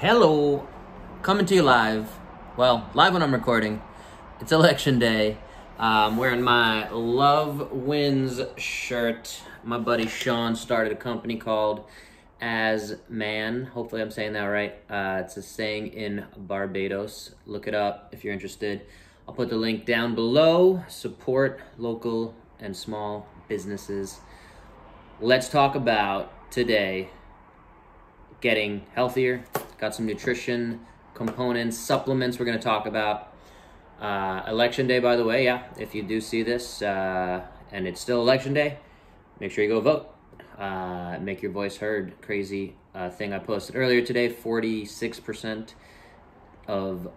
Hello, coming to you live. Well, live when I'm recording. It's election day. I'm wearing my Love Wins shirt. My buddy Sean started a company called As Man. Hopefully, I'm saying that right. Uh, it's a saying in Barbados. Look it up if you're interested. I'll put the link down below. Support local and small businesses. Let's talk about today getting healthier. Got some nutrition components, supplements we're going to talk about. Uh, election day, by the way, yeah, if you do see this uh, and it's still election day, make sure you go vote. Uh, make your voice heard. Crazy uh, thing I posted earlier today 46% of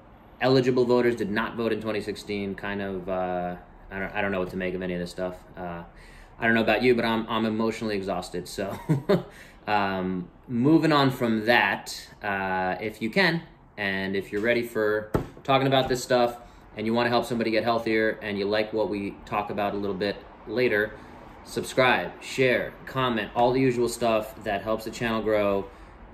eligible voters did not vote in 2016. Kind of, uh, I, don't, I don't know what to make of any of this stuff. I don't know about you, but I'm, I'm emotionally exhausted. So, um, moving on from that, uh, if you can, and if you're ready for talking about this stuff and you want to help somebody get healthier and you like what we talk about a little bit later, subscribe, share, comment, all the usual stuff that helps the channel grow.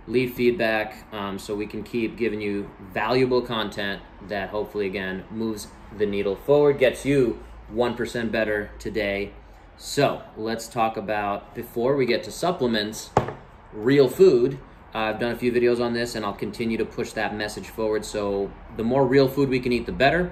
Leave feedback um, so we can keep giving you valuable content that hopefully, again, moves the needle forward, gets you 1% better today. So, let's talk about, before we get to supplements, real food. Uh, I've done a few videos on this and I'll continue to push that message forward. So, the more real food we can eat, the better.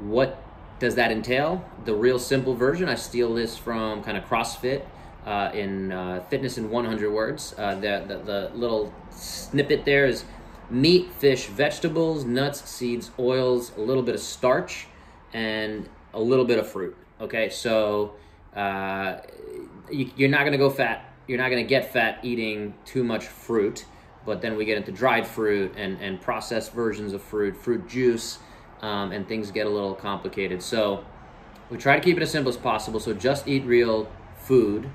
What does that entail? The real simple version, I steal this from kind of CrossFit uh, in uh, Fitness in 100 Words. Uh, the, the, the little snippet there is meat, fish, vegetables, nuts, seeds, oils, a little bit of starch, and a little bit of fruit. Okay, so uh, you, you're not going to go fat. You're not going to get fat eating too much fruit. But then we get into dried fruit and, and processed versions of fruit, fruit juice, um, and things get a little complicated. So we try to keep it as simple as possible. So just eat real food.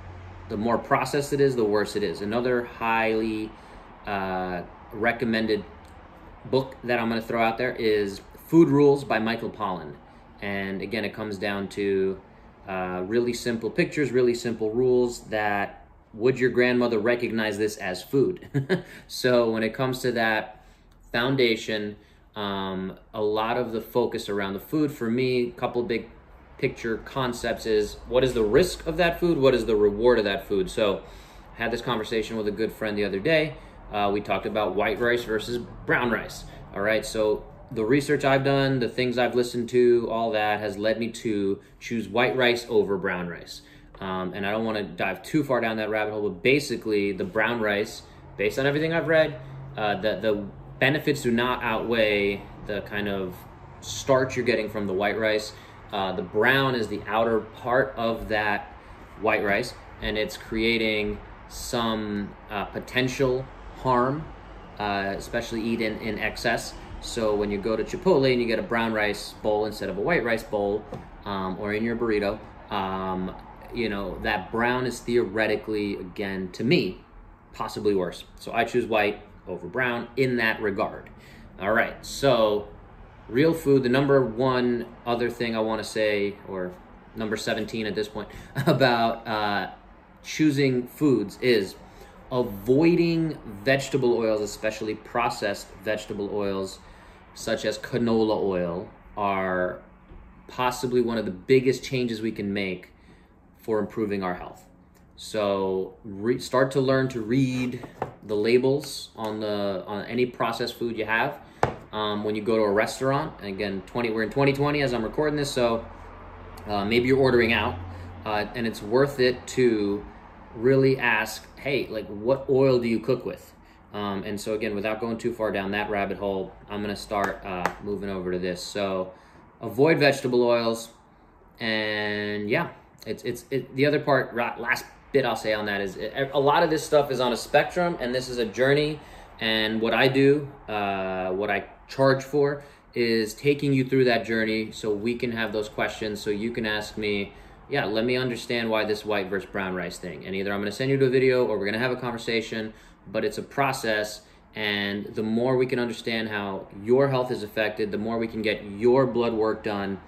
The more processed it is, the worse it is. Another highly uh, recommended book that I'm going to throw out there is Food Rules by Michael Pollan. And again, it comes down to uh, really simple pictures, really simple rules that would your grandmother recognize this as food? so when it comes to that foundation, um, a lot of the focus around the food for me, a couple big picture concepts is what is the risk of that food? What is the reward of that food? So I had this conversation with a good friend the other day. Uh, we talked about white rice versus brown rice. All right, so the research I've done, the things I've listened to, all that has led me to choose white rice over brown rice. Um, and I don't want to dive too far down that rabbit hole, but basically, the brown rice, based on everything I've read, uh, the, the benefits do not outweigh the kind of starch you're getting from the white rice. Uh, the brown is the outer part of that white rice, and it's creating some uh, potential harm, uh, especially eaten in excess. So when you go to Chipotle and you get a brown rice bowl instead of a white rice bowl, um, or in your burrito, um, you know that brown is theoretically, again, to me, possibly worse. So I choose white over brown in that regard. All right, so real food. The number one other thing I want to say, or number 17 at this point, about uh, choosing foods is avoiding vegetable oils, especially processed vegetable oils such as canola oil, are possibly one of the biggest changes we can make for improving our health. So re- start to learn to read the labels on the on any processed food you have. Um, when you go to a restaurant, and again, 20 we're in 2020 as I'm recording this, so uh, maybe you're ordering out, uh, and it's worth it to really ask, hey, like what oil do you cook with? Um, and so again, without going too far down that rabbit hole, I'm gonna start uh, moving over to this. So avoid vegetable oils, and yeah, it's it's it, the other part. Last bit I'll say on that is it, a lot of this stuff is on a spectrum, and this is a journey. And what I do, uh, what I charge for, is taking you through that journey so we can have those questions, so you can ask me yeah, let me understand why this white versus brown rice thing. And either I'm going to send you to a video or we're going to have a conversation, but it's a process. And the more we can understand how your health is affected, the more we can get your blood work done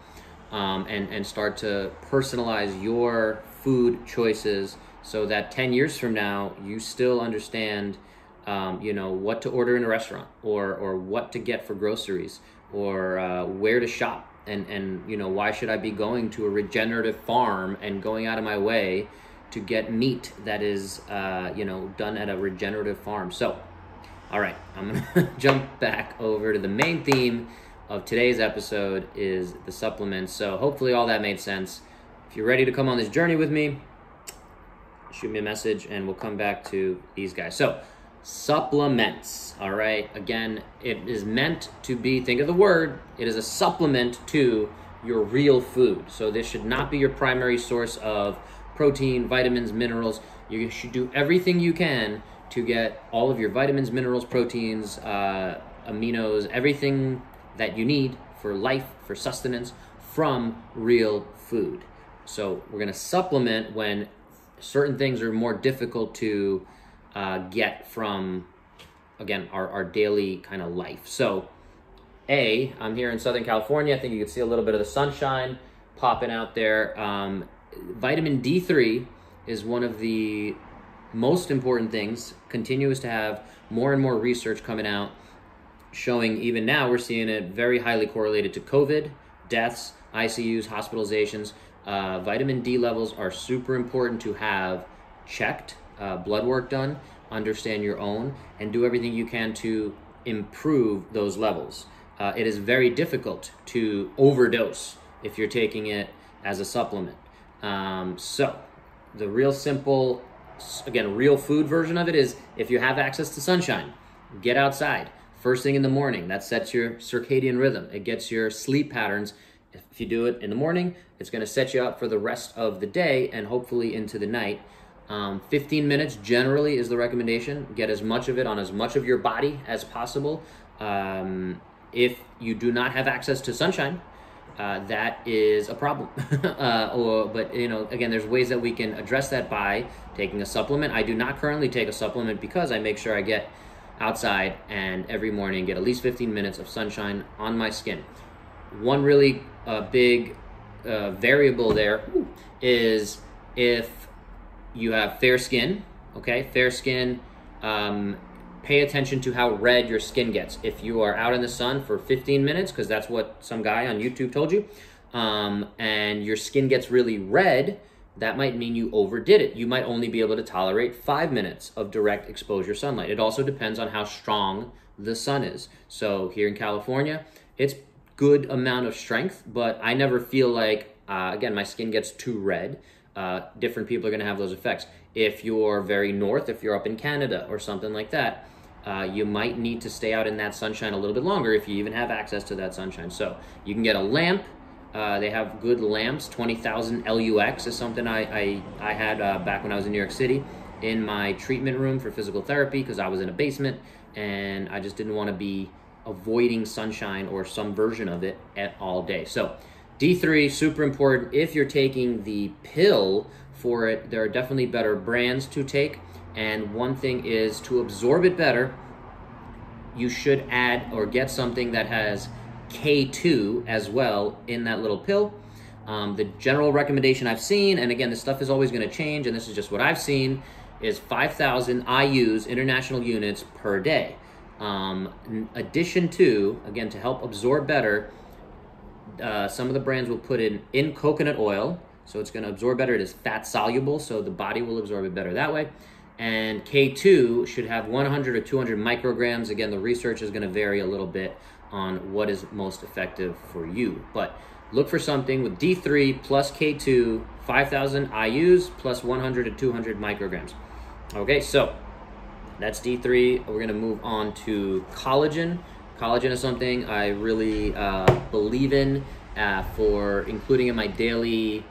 um, and, and start to personalize your food choices so that 10 years from now, you still understand um, you know, what to order in a restaurant or, or what to get for groceries or uh, where to shop and, and, you know, why should I be going to a regenerative farm and going out of my way to get meat that is, uh, you know, done at a regenerative farm. So, all right, I'm gonna jump back over to the main theme of today's episode is the supplements. So hopefully all that made sense. If you're ready to come on this journey with me, shoot me a message and we'll come back to these guys. So supplements, all right? Again, it is meant to be, think of the word, it is a supplement to your real food. So this should not be your primary source of protein, vitamins, minerals. You should do everything you can to get all of your vitamins, minerals, proteins, uh, aminos, everything that you need for life, for sustenance from real food. So we're going to supplement when certain things are more difficult to uh, get from, again, our, our daily kind of life. So, A, I'm here in Southern California. I think you can see a little bit of the sunshine popping out there. Um, vitamin D3 is one of the most important things, continues to have more and more research coming out showing even now we're seeing it very highly correlated to COVID, deaths, ICUs, hospitalizations. Uh, vitamin D levels are super important to have checked, uh, blood work done, understand your own, and do everything you can to improve those levels. Uh, it is very difficult to overdose if you're taking it as a supplement. Um, so, the real simple, again, real food version of it is if you have access to sunshine, get outside first thing in the morning. That sets your circadian rhythm. It gets your sleep patterns. If you do it in the morning, it's going to set you up for the rest of the day and hopefully into the night. Um, 15 minutes generally is the recommendation. Get as much of it on as much of your body as possible. Um, if you do not have access to sunshine, uh, that is a problem. uh, or, but you know, again, there's ways that we can address that by taking a supplement. I do not currently take a supplement because I make sure I get outside and every morning get at least 15 minutes of sunshine on my skin. One really uh, big uh, variable there is if you have fair skin, okay, fair skin, um, pay attention to how red your skin gets. If you are out in the sun for 15 minutes, because that's what some guy on YouTube told you, um, and your skin gets really red, that might mean you overdid it. You might only be able to tolerate five minutes of direct exposure sunlight. It also depends on how strong the sun is. So here in California, it's good amount of strength, but I never feel like, uh, again, my skin gets too red. Uh, different people are going to have those effects. If you're very north, if you're up in Canada or something like that, uh, you might need to stay out in that sunshine a little bit longer if you even have access to that sunshine. So you can get a lamp uh, they have good lamps. 20,000 LUX is something I, I, I had uh, back when I was in New York City in my treatment room for physical therapy because I was in a basement and I just didn't want to be avoiding sunshine or some version of it at all day. So D3, super important. If you're taking the pill for it, there are definitely better brands to take. And one thing is to absorb it better, you should add or get something that has K2 as well in that little pill. Um, the general recommendation I've seen, and again, this stuff is always going to change, and this is just what I've seen, is 5,000 IUs, international units, per day. Um, in addition to, again, to help absorb better, uh, some of the brands will put in in coconut oil, so it's going to absorb better. It is fat soluble, so the body will absorb it better that way. And K2 should have 100 or 200 micrograms. Again, the research is going to vary a little bit on what is most effective for you. But look for something with D3 plus K2, 5,000 IUs plus 100 to 200 micrograms. Okay, so that's D3. We're gonna move on to collagen. Collagen is something I really uh, believe in uh, for including in my daily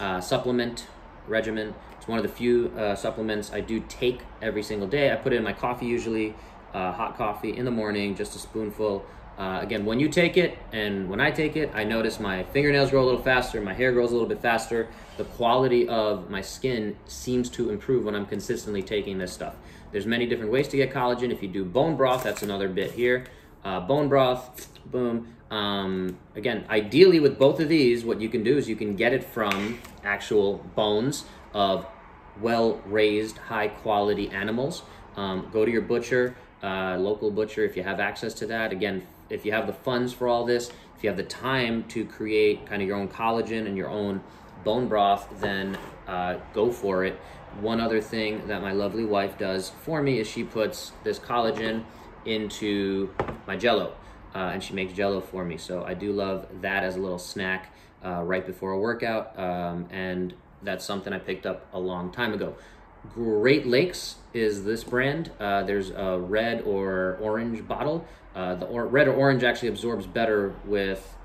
uh, supplement regimen. It's one of the few uh, supplements I do take every single day. I put it in my coffee usually, uh, hot coffee in the morning, just a spoonful. Uh, again, when you take it and when I take it, I notice my fingernails grow a little faster, my hair grows a little bit faster. The quality of my skin seems to improve when I'm consistently taking this stuff. There's many different ways to get collagen. If you do bone broth, that's another bit here. Uh, bone broth, boom. Um, again, ideally with both of these, what you can do is you can get it from actual bones of well-raised, high-quality animals. Um, go to your butcher, uh, local butcher, if you have access to that. Again, if you have the funds for all this, if you have the time to create kind of your own collagen and your own bone broth, then uh, go for it. One other thing that my lovely wife does for me is she puts this collagen into my jello. Uh, and she makes jello for me. So I do love that as a little snack uh, right before a workout. Um, and that's something I picked up a long time ago. Great Lakes is this brand. Uh, there's a red or orange bottle. Uh, the or- red or orange actually absorbs better with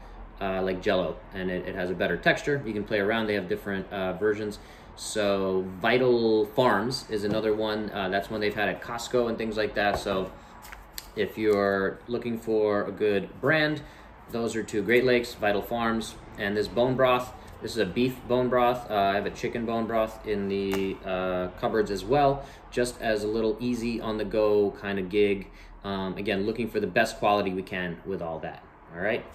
uh, like Jello, and it, it, has a better texture. You can play around. They have different uh, versions. So Vital Farms is another one. That's one they've had at Costco and things like that. So if you're looking for a good brand, those are two Great Lakes, Vital Farms, and this bone broth. This is a beef bone broth. Uh, I have a chicken bone broth in the uh, cupboards as well, just as a little easy on the go kind of gig. Um, again, looking for the best quality we can with all that. All right.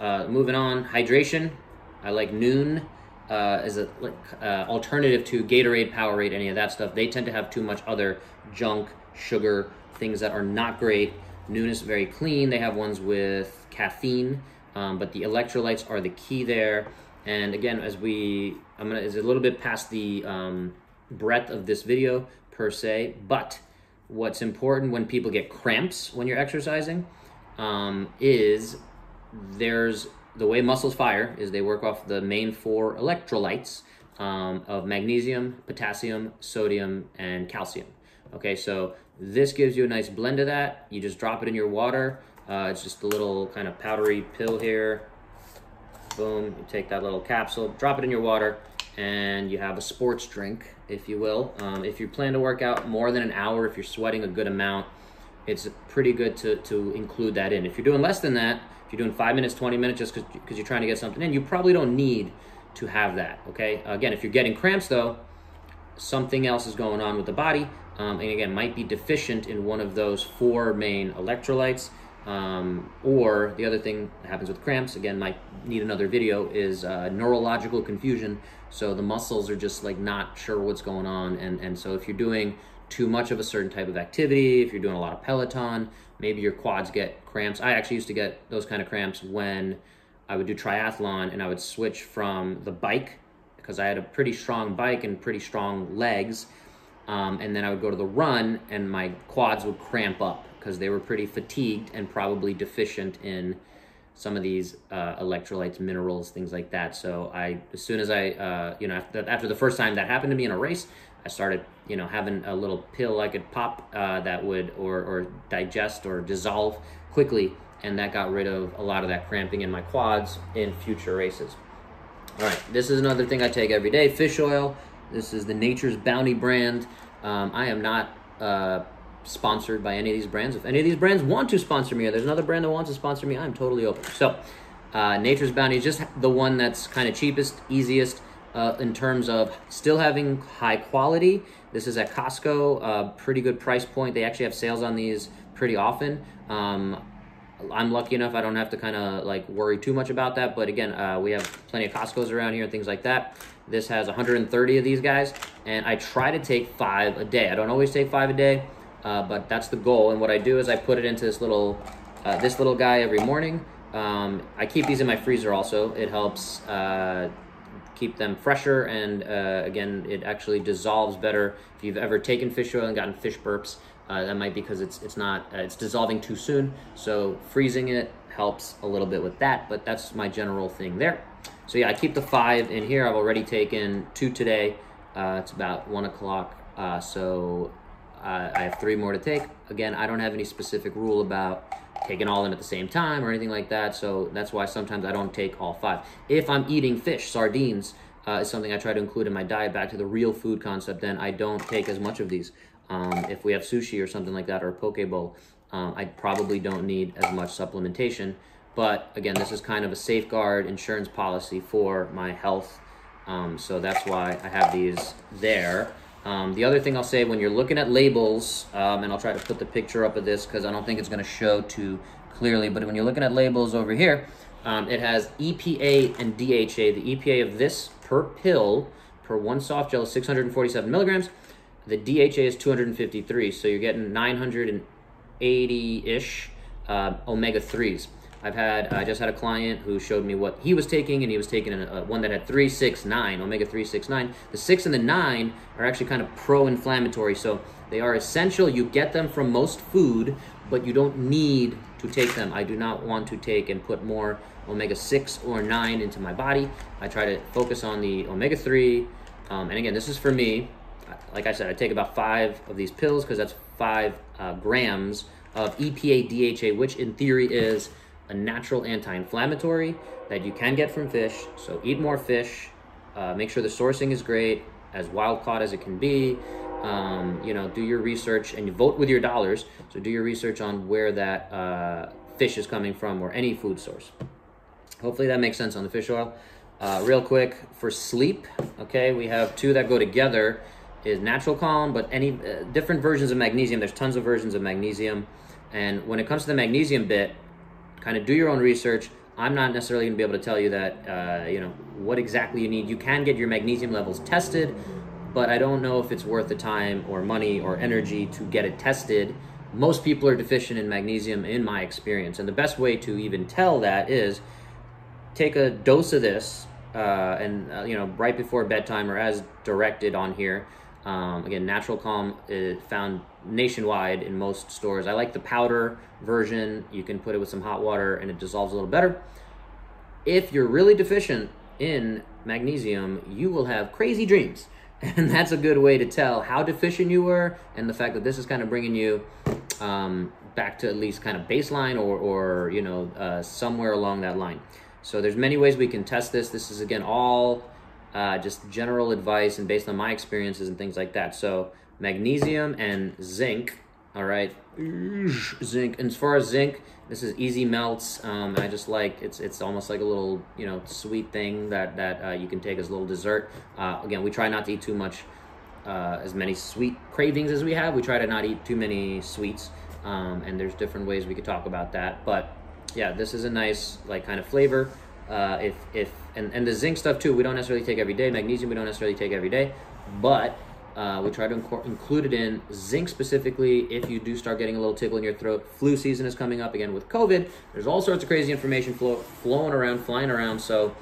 Uh, moving on, hydration. I like Nuun uh, as an uh, alternative to Gatorade, Powerade, any of that stuff. They tend to have too much other junk, sugar, things that are not great. Nuun is very clean. They have ones with caffeine, um, but the electrolytes are the key there. And again, as we, I'm gonna, is a little bit past the um, breadth of this video per se, but what's important when people get cramps when you're exercising um, is there's the way muscles fire is they work off the main four electrolytes um, of magnesium, potassium, sodium, and calcium. Okay, so this gives you a nice blend of that. You just drop it in your water. Uh, it's just a little kind of powdery pill here. Boom, you take that little capsule, drop it in your water, and you have a sports drink, if you will. Um, if you plan to work out more than an hour, if you're sweating a good amount, it's pretty good to, to include that in. If you're doing less than that, if you're doing five minutes, 20 minutes just because you're trying to get something in, you probably don't need to have that, okay? Again, if you're getting cramps though, something else is going on with the body, um, and again, might be deficient in one of those four main electrolytes. Um, or the other thing that happens with cramps, again, might need another video, is uh, neurological confusion. So the muscles are just like not sure what's going on. And, and so if you're doing too much of a certain type of activity, if you're doing a lot of Peloton, maybe your quads get cramps. I actually used to get those kind of cramps when I would do triathlon and I would switch from the bike because I had a pretty strong bike and pretty strong legs. Um, and then I would go to the run and my quads would cramp up because they were pretty fatigued and probably deficient in some of these uh, electrolytes, minerals, things like that. So I, as soon as I, uh, you know, after, after, the first time that happened to me in a race, I started, you know, having a little pill I could pop uh, that would or, or digest or dissolve quickly, and that got rid of a lot of that cramping in my quads in future races. All right, this is another thing I take every day: fish oil. This is the Nature's Bounty brand. Um, I am not uh, sponsored by any of these brands. If any of these brands want to sponsor me, or there's another brand that wants to sponsor me, I'm totally open. So, uh, Nature's Bounty is just the one that's kind of cheapest, easiest uh, in terms of still having high quality. This is at Costco, uh, pretty good price point. They actually have sales on these pretty often. Um, I'm lucky enough I don't have to kind of like worry too much about that. But again, uh, we have plenty of Costco's around here and things like that. This has 130 of these guys, and I try to take five a day. I don't always take five a day, uh, but that's the goal. And what I do is I put it into this little uh, this little guy every morning. Um, I keep these in my freezer also. It helps uh, keep them fresher, and uh, again, it actually dissolves better. If you've ever taken fish oil and gotten fish burps, uh, that might be because it's it's not uh, it's dissolving too soon. So freezing it helps a little bit with that, but that's my general thing there. So yeah, I keep the five in here. I've already taken two today. Uh, it's about one o'clock. Uh, so uh, I have three more to take. Again, I don't have any specific rule about taking all in at the same time or anything like that. So that's why sometimes I don't take all five. If I'm eating fish, sardines uh, is something I try to include in my diet. Back to the real food concept, then I don't take as much of these. Um, if we have sushi or something like that or a poke bowl, um, I probably don't need as much supplementation. But again, this is kind of a safeguard insurance policy for my health. Um, so that's why I have these there. Um, the other thing I'll say when you're looking at labels, um, and I'll try to put the picture up of this because I don't think it's going to show too clearly, but when you're looking at labels over here, um, it has EPA and DHA. The EPA of this per pill, per one soft gel is 647 milligrams. The DHA is 253, so you're getting 980 ish uh, omega 3s. I've had I just had a client who showed me what he was taking, and he was taking a, a one that had three, six, nine omega three, six, nine. The six and the nine are actually kind of pro-inflammatory, so they are essential. You get them from most food, but you don't need to take them. I do not want to take and put more omega six or nine into my body. I try to focus on the omega three, um, and again, this is for me. Like I said, I take about five of these pills because that's five uh, grams of EPA DHA, which in theory is a natural anti-inflammatory that you can get from fish. So eat more fish. Uh, make sure the sourcing is great, as wild caught as it can be. Um, you know, do your research and you vote with your dollars. So do your research on where that uh, fish is coming from or any food source. Hopefully that makes sense on the fish oil. Uh, real quick for sleep, okay, we have two that go together. Is natural calm, but any uh, different versions of magnesium. There's tons of versions of magnesium, and when it comes to the magnesium bit, kind of do your own research. I'm not necessarily going to be able to tell you that, uh, you know, what exactly you need. You can get your magnesium levels tested, but I don't know if it's worth the time or money or energy to get it tested. Most people are deficient in magnesium, in my experience. And the best way to even tell that is take a dose of this, uh, and, uh, you know, right before bedtime or as directed on here. Um, again, Natural Calm is found nationwide in most stores. I like the powder version. You can put it with some hot water and it dissolves a little better. If you're really deficient in magnesium, you will have crazy dreams. And that's a good way to tell how deficient you were and the fact that this is kind of bringing you um, back to at least kind of baseline or, or you know, uh, somewhere along that line. So there's many ways we can test this. This is, again, all uh, just general advice and based on my experiences and things like that. So magnesium and zinc, all right, zinc. And as far as zinc, this is easy melts. Um, I just like it's it's almost like a little you know sweet thing that that uh, you can take as a little dessert. Uh, again, we try not to eat too much, uh, as many sweet cravings as we have. We try to not eat too many sweets. Um, and there's different ways we could talk about that, but yeah, this is a nice like kind of flavor. Uh, if if and, and the zinc stuff too, we don't necessarily take every day. Magnesium we don't necessarily take every day, but uh, we try to inc- include it in zinc specifically if you do start getting a little tickle in your throat. Flu season is coming up again with COVID. There's all sorts of crazy information flow, flowing around, flying around. So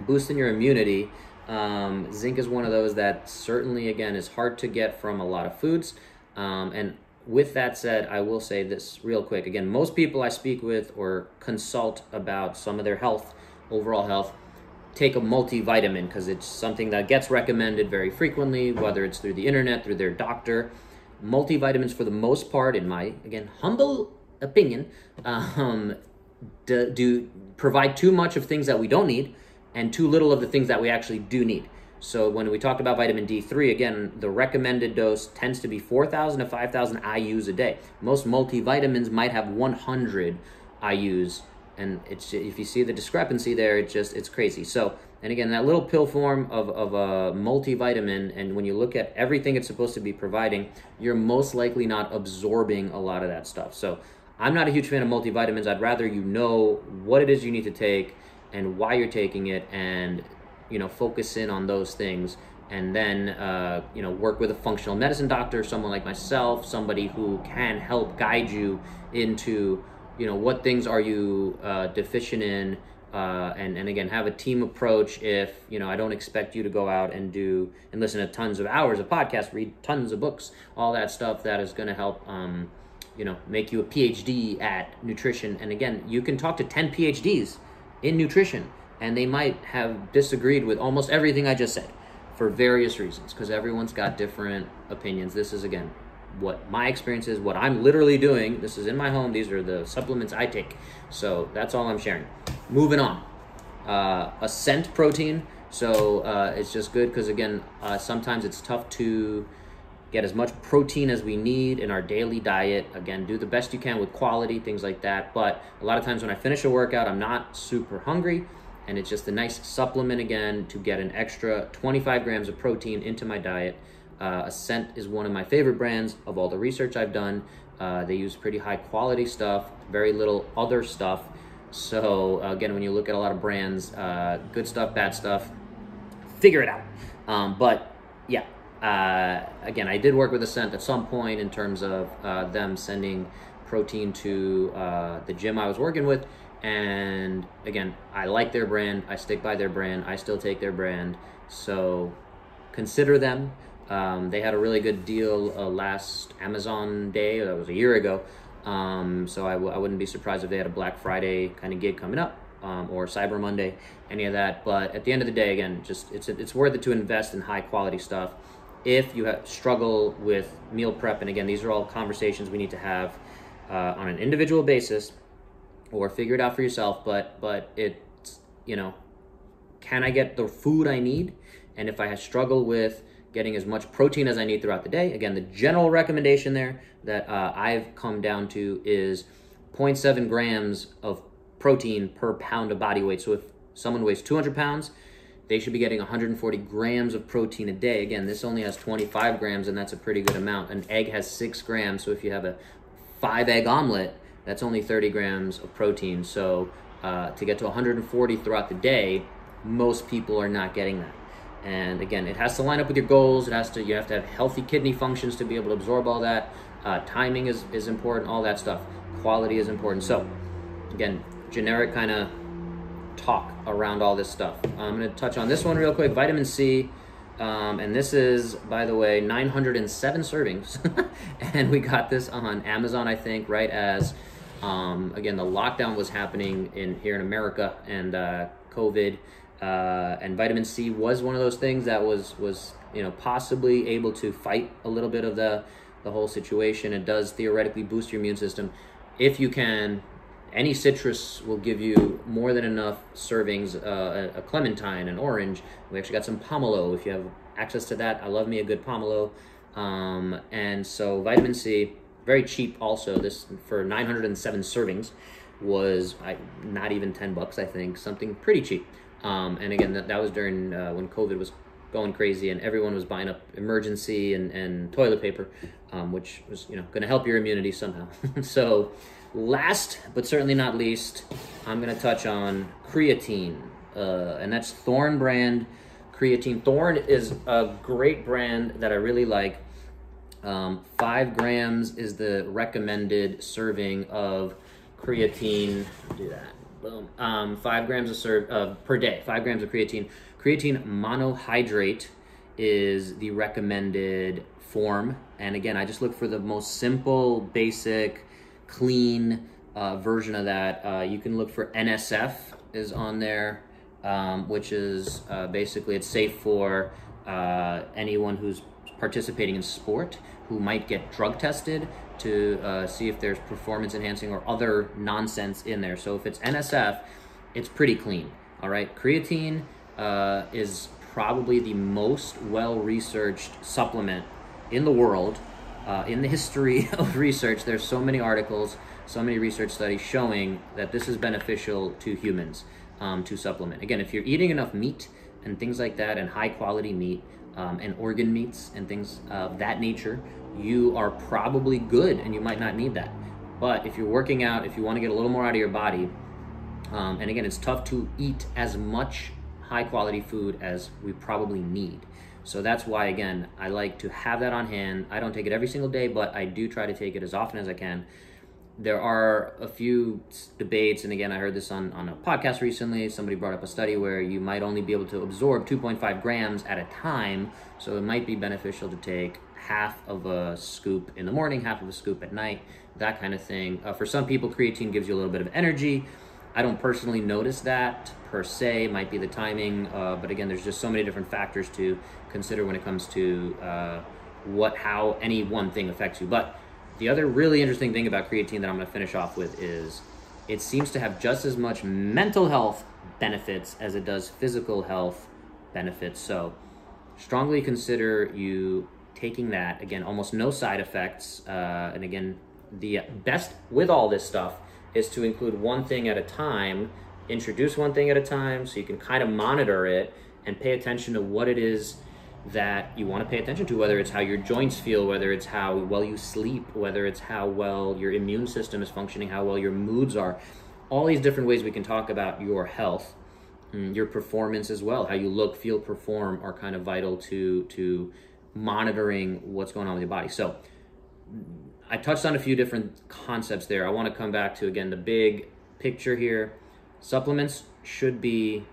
boosting your immunity. Um, zinc is one of those that certainly again is hard to get from a lot of foods. Um, and with that said, I will say this real quick. Again, most people I speak with or consult about some of their health, overall health, take a multivitamin because it's something that gets recommended very frequently, whether it's through the internet, through their doctor. Multivitamins, for the most part, in my again humble opinion, um, do, do provide too much of things that we don't need and too little of the things that we actually do need. So when we talked about vitamin D3, again, the recommended dose tends to be 4,000 to 5,000 IUs a day. Most multivitamins might have 100 IUs, and it's if you see the discrepancy there, it just it's crazy. So and again, that little pill form of, of a multivitamin, and when you look at everything it's supposed to be providing, you're most likely not absorbing a lot of that stuff. So I'm not a huge fan of multivitamins. I'd rather you know what it is you need to take and why you're taking it and you know focus in on those things and then uh, you know work with a functional medicine doctor someone like myself somebody who can help guide you into you know what things are you uh, deficient in uh, and and again have a team approach if you know i don't expect you to go out and do and listen to tons of hours of podcasts read tons of books all that stuff that is going to help um, you know make you a phd at nutrition and again you can talk to 10 phds in nutrition and they might have disagreed with almost everything I just said for various reasons because everyone's got different opinions. This is again what my experience is, what I'm literally doing. This is in my home. These are the supplements I take. So that's all I'm sharing. Moving on. Uh, Ascent protein. So uh, it's just good because again, uh, sometimes it's tough to get as much protein as we need in our daily diet. Again, do the best you can with quality, things like that. But a lot of times when I finish a workout, I'm not super hungry and it's just a nice supplement again to get an extra 25 grams of protein into my diet. Uh, Ascent is one of my favorite brands of all the research I've done. Uh, they use pretty high quality stuff, very little other stuff. So uh, again, when you look at a lot of brands, uh, good stuff, bad stuff, figure it out. Um, but yeah, uh, again, I did work with Ascent at some point in terms of uh, them sending protein to the gym I was working with. And again, I like their brand. I stick by their brand. I still take their brand. So consider them. Um, they had a really good deal uh, last Amazon Day. That was a year ago. Um, so I w- I wouldn't be surprised if they had a Black Friday kind of gig coming up. Um, or Cyber Monday, any of that. But at the end of the day, again, just it's it's worth it to invest in high quality stuff. If you have, struggle with meal prep, and again, these are all conversations we need to have uh, on an individual basis, or figure it out for yourself. But but it's you know, can I get the food I need? And if I struggle with getting as much protein as I need throughout the day, again, the general recommendation there that uh, I've come down to is 0.7 grams of protein per pound of body weight. So if someone weighs 200 pounds, they should be getting 140 grams of protein a day. Again, this only has 25 grams, and that's a pretty good amount. An egg has six grams, so if you have a five egg omelet, that's only 30 grams of protein. So uh, to get to 140 throughout the day, most people are not getting that. And again, it has to line up with your goals. It has to you have to have healthy kidney functions to be able to absorb all that. Uh, timing is is important. All that stuff. Quality is important. So again, generic kind of talk around all this stuff. I'm going to touch on this one real quick. Vitamin C. Um, and this is, by the way, 907 servings. and we got this on Amazon, I think, right as, um, again, the lockdown was happening in here in America and uh, COVID. Uh, and vitamin C was one of those things that was, was you know, possibly able to fight a little bit of the, the whole situation. It does theoretically boost your immune system if you can any citrus will give you more than enough servings. Uh, a, clementine, an orange. We actually got some pomelo. If you have access to that, I love me a good pomelo. Um, and so vitamin C, very cheap. Also, this for 907 servings was I, not even 10 bucks. I think something pretty cheap. Um, and again, that, that was during uh, when COVID was going crazy and everyone was buying up Emergen-C and, and toilet paper, um, which was you know going to help your immunity somehow. so Last but certainly not least, I'm going to touch on creatine, uh, and that's Thorne brand creatine. Thorne is a great brand that I really like. Um, five grams is the recommended serving of creatine. Do that. Boom. Um, five grams of serve uh, per day. Five grams of creatine. Creatine monohydrate is the recommended form. And again, I just look for the most simple, basic clean uh, version of that. Uh, you can look for NSF is on there, um, which is uh, basically it's safe for uh, anyone who's participating in sport who might get drug tested to uh, see if there's performance enhancing or other nonsense in there. So if it's NSF, it's pretty clean. All right, creatine uh, is probably the most well researched supplement in the world uh, in the history of research, there's so many articles, so many research studies showing that this is beneficial to humans um, to supplement. Again, if you're eating enough meat and things like that, and high quality meat um, and organ meats and things of that nature, you are probably good and you might not need that. But if you're working out, if you want to get a little more out of your body, um, and again, it's tough to eat as much high quality food as we probably need. So that's why, again, I like to have that on hand. I don't take it every single day, but I do try to take it as often as I can. There are a few debates, and again, I heard this on, on a podcast recently. Somebody brought up a study where you might only be able to absorb 2.5 grams at a time, so it might be beneficial to take half of a scoop in the morning, half of a scoop at night, that kind of thing. Uh, for some people, creatine gives you a little bit of energy. I don't personally notice that per se, might be the timing, uh, but again, there's just so many different factors to consider when it comes to uh, what, how any one thing affects you. But the other really interesting thing about creatine that I'm going to finish off with is it seems to have just as much mental health benefits as it does physical health benefits. So, strongly consider you taking that. Again, almost no side effects. Uh, and again, the best with all this stuff is to include one thing at a time, introduce one thing at a time so you can kind of monitor it and pay attention to what it is that you want to pay attention to, whether it's how your joints feel, whether it's how well you sleep, whether it's how well your immune system is functioning, how well your moods are. All these different ways we can talk about your health, mm, your performance as well, how you look, feel, perform are kind of vital to to monitoring what's going on with your body. So I touched on a few different concepts there. I want to come back to again the big picture here. Supplements should be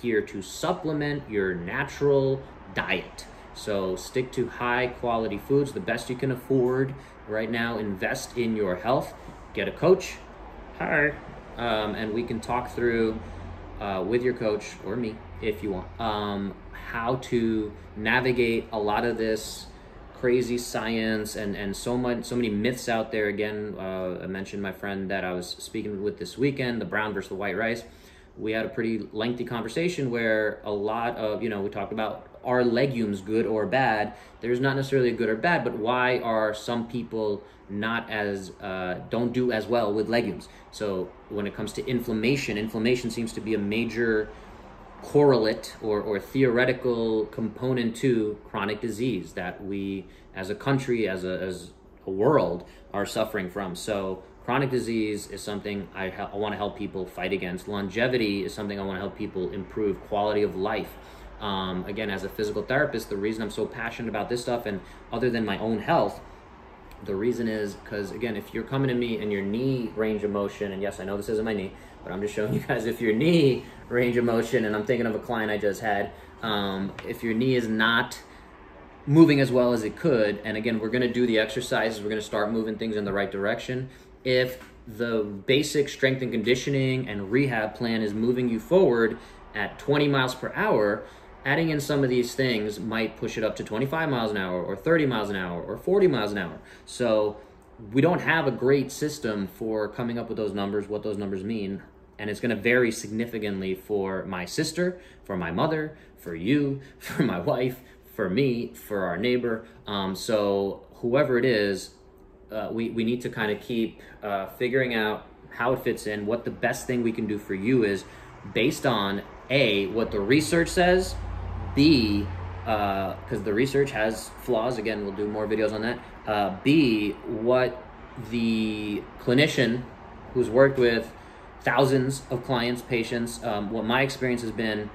here to supplement your natural diet. So stick to high quality foods, the best you can afford right now. Invest in your health. Get a coach. Hi. Um, and we can talk through uh, with your coach or me if you want um, how to navigate a lot of this crazy science and and so much so many myths out there. Again uh, i mentioned my friend that i was speaking with this weekend the brown versus the white rice. We had a pretty lengthy conversation where a lot of you know we talked about are legumes good or bad? There's not necessarily a good or bad but why are some people not as uh, don't do as well with legumes? So when it comes to inflammation inflammation seems to be a major correlate or, or theoretical component to chronic disease that we as a country as a, as a world are suffering from. So chronic disease is something I, I want to help people fight against. Longevity is something i want to help people improve quality of life. Um, again as a physical therapist the reason i'm so passionate about this stuff and other than my own health the reason is because again if you're coming to me and your knee range of motion and yes i know this isn't my knee but I'm just showing you guys if your knee range of motion, and I'm thinking of a client I just had, um, if your knee is not moving as well as it could, and again, we're gonna do the exercises, we're gonna start moving things in the right direction. If the basic strength and conditioning and rehab plan is moving you forward at 20 miles per hour, adding in some of these things might push it up to 25 miles an hour or 30 miles an hour or 40 miles an hour. So we don't have a great system for coming up with those numbers, what those numbers mean and it's going to vary significantly for my sister, for my mother, for you, for my wife, for me, for our neighbor. Um, so whoever it is, uh, we, we need to kind of keep uh, figuring out how it fits in, what the best thing we can do for you is based on A, what the research says, B, because uh, the research has flaws. Again, we'll do more videos on that. Uh, B, what the clinician who's worked with thousands of clients, patients. Um, what my experience has been,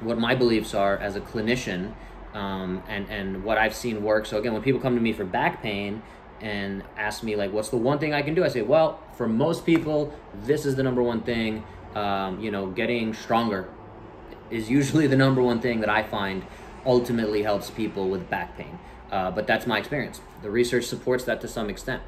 what my beliefs are as a clinician, um, and and what I've seen work. So again, when people come to me for back pain and ask me like, "What's the one thing I can do?" I say, "Well, for most people, this is the number one thing. Um, you know, getting stronger is usually the number one thing that I find ultimately helps people with back pain. Uh, but that's my experience. The research supports that to some extent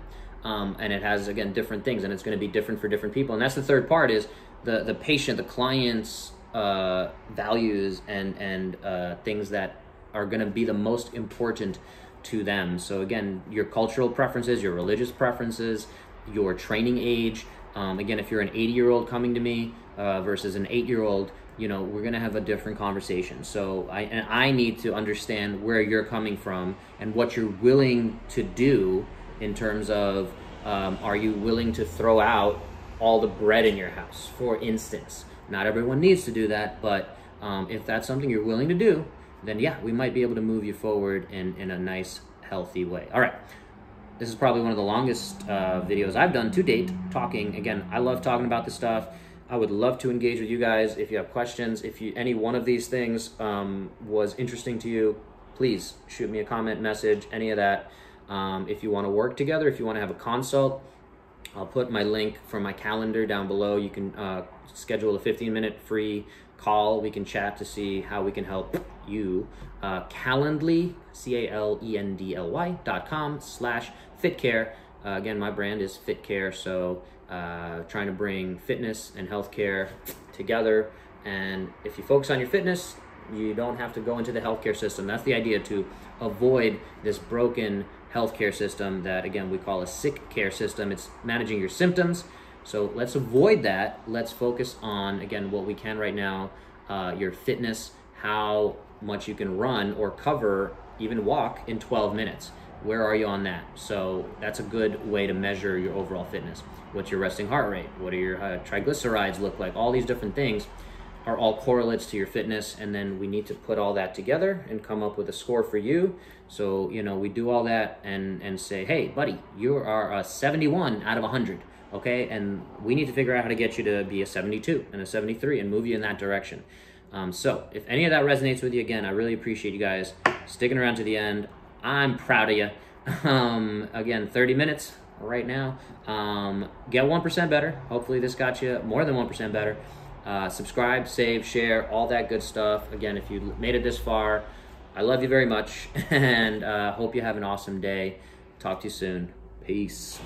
um, and it has again different things and it's going to be different for different people and that's the third part is the the patient the client's uh, values and and uh, things that are going to be the most important to them so again your cultural preferences your religious preferences your training age um, again if you're an 80 year old coming to me uh, versus an 8 year old you know we're to have a different conversation so i and i need to understand where you're coming from and what you're willing to do in terms of um, are you willing to throw out all the bread in your house, for instance? Not everyone needs to do that, but um, if that's something you're willing to do, then yeah, we might be able to move you forward in, in a nice, healthy way. All right. This is probably one of the longest uh, videos I've done to date talking. Again, I love talking about this stuff. I would love to engage with you guys. If you have questions, if you any one of these things um, was interesting to you, please shoot me a comment, message, any of that. Um, if you want to work together, if you want to have a consult, I'll put my link for my calendar down below. You can uh, schedule a 15 minute free call. We can chat to see how we can help you. Uh, Calendly, C A L E N D L Y dot com slash fitcare. Uh, again, my brand is FitCare, so uh, trying to bring fitness and healthcare together. And if you focus on your fitness, you don't have to go into the healthcare system. That's the idea to avoid this broken healthcare system that, again, we call a sick care system. It's managing your symptoms. So let's avoid that. Let's focus on, again, what we can right now uh, your fitness, how much you can run or cover, even walk in 12 minutes. Where are you on that? So that's a good way to measure your overall fitness. What's your resting heart rate? What are your uh, triglycerides look like? All these different things are all correlates to your fitness and then we need to put all that together and come up with a score for you so you know we do all that and and say hey buddy you are a 71 out of 100 okay and we need to figure out how to get you to be a 72 and a 73 and move you in that direction Um, so if any of that resonates with you, again, I really appreciate you guys sticking around to the end. I'm proud of you. Um, again, 30 minutes right now. Um, get 1% better. Hopefully, this got you more than 1% better. Uh, subscribe, save, share, all that good stuff. Again, if you made it this far, I love you very much and uh, hope you have an awesome day. Talk to you soon. Peace.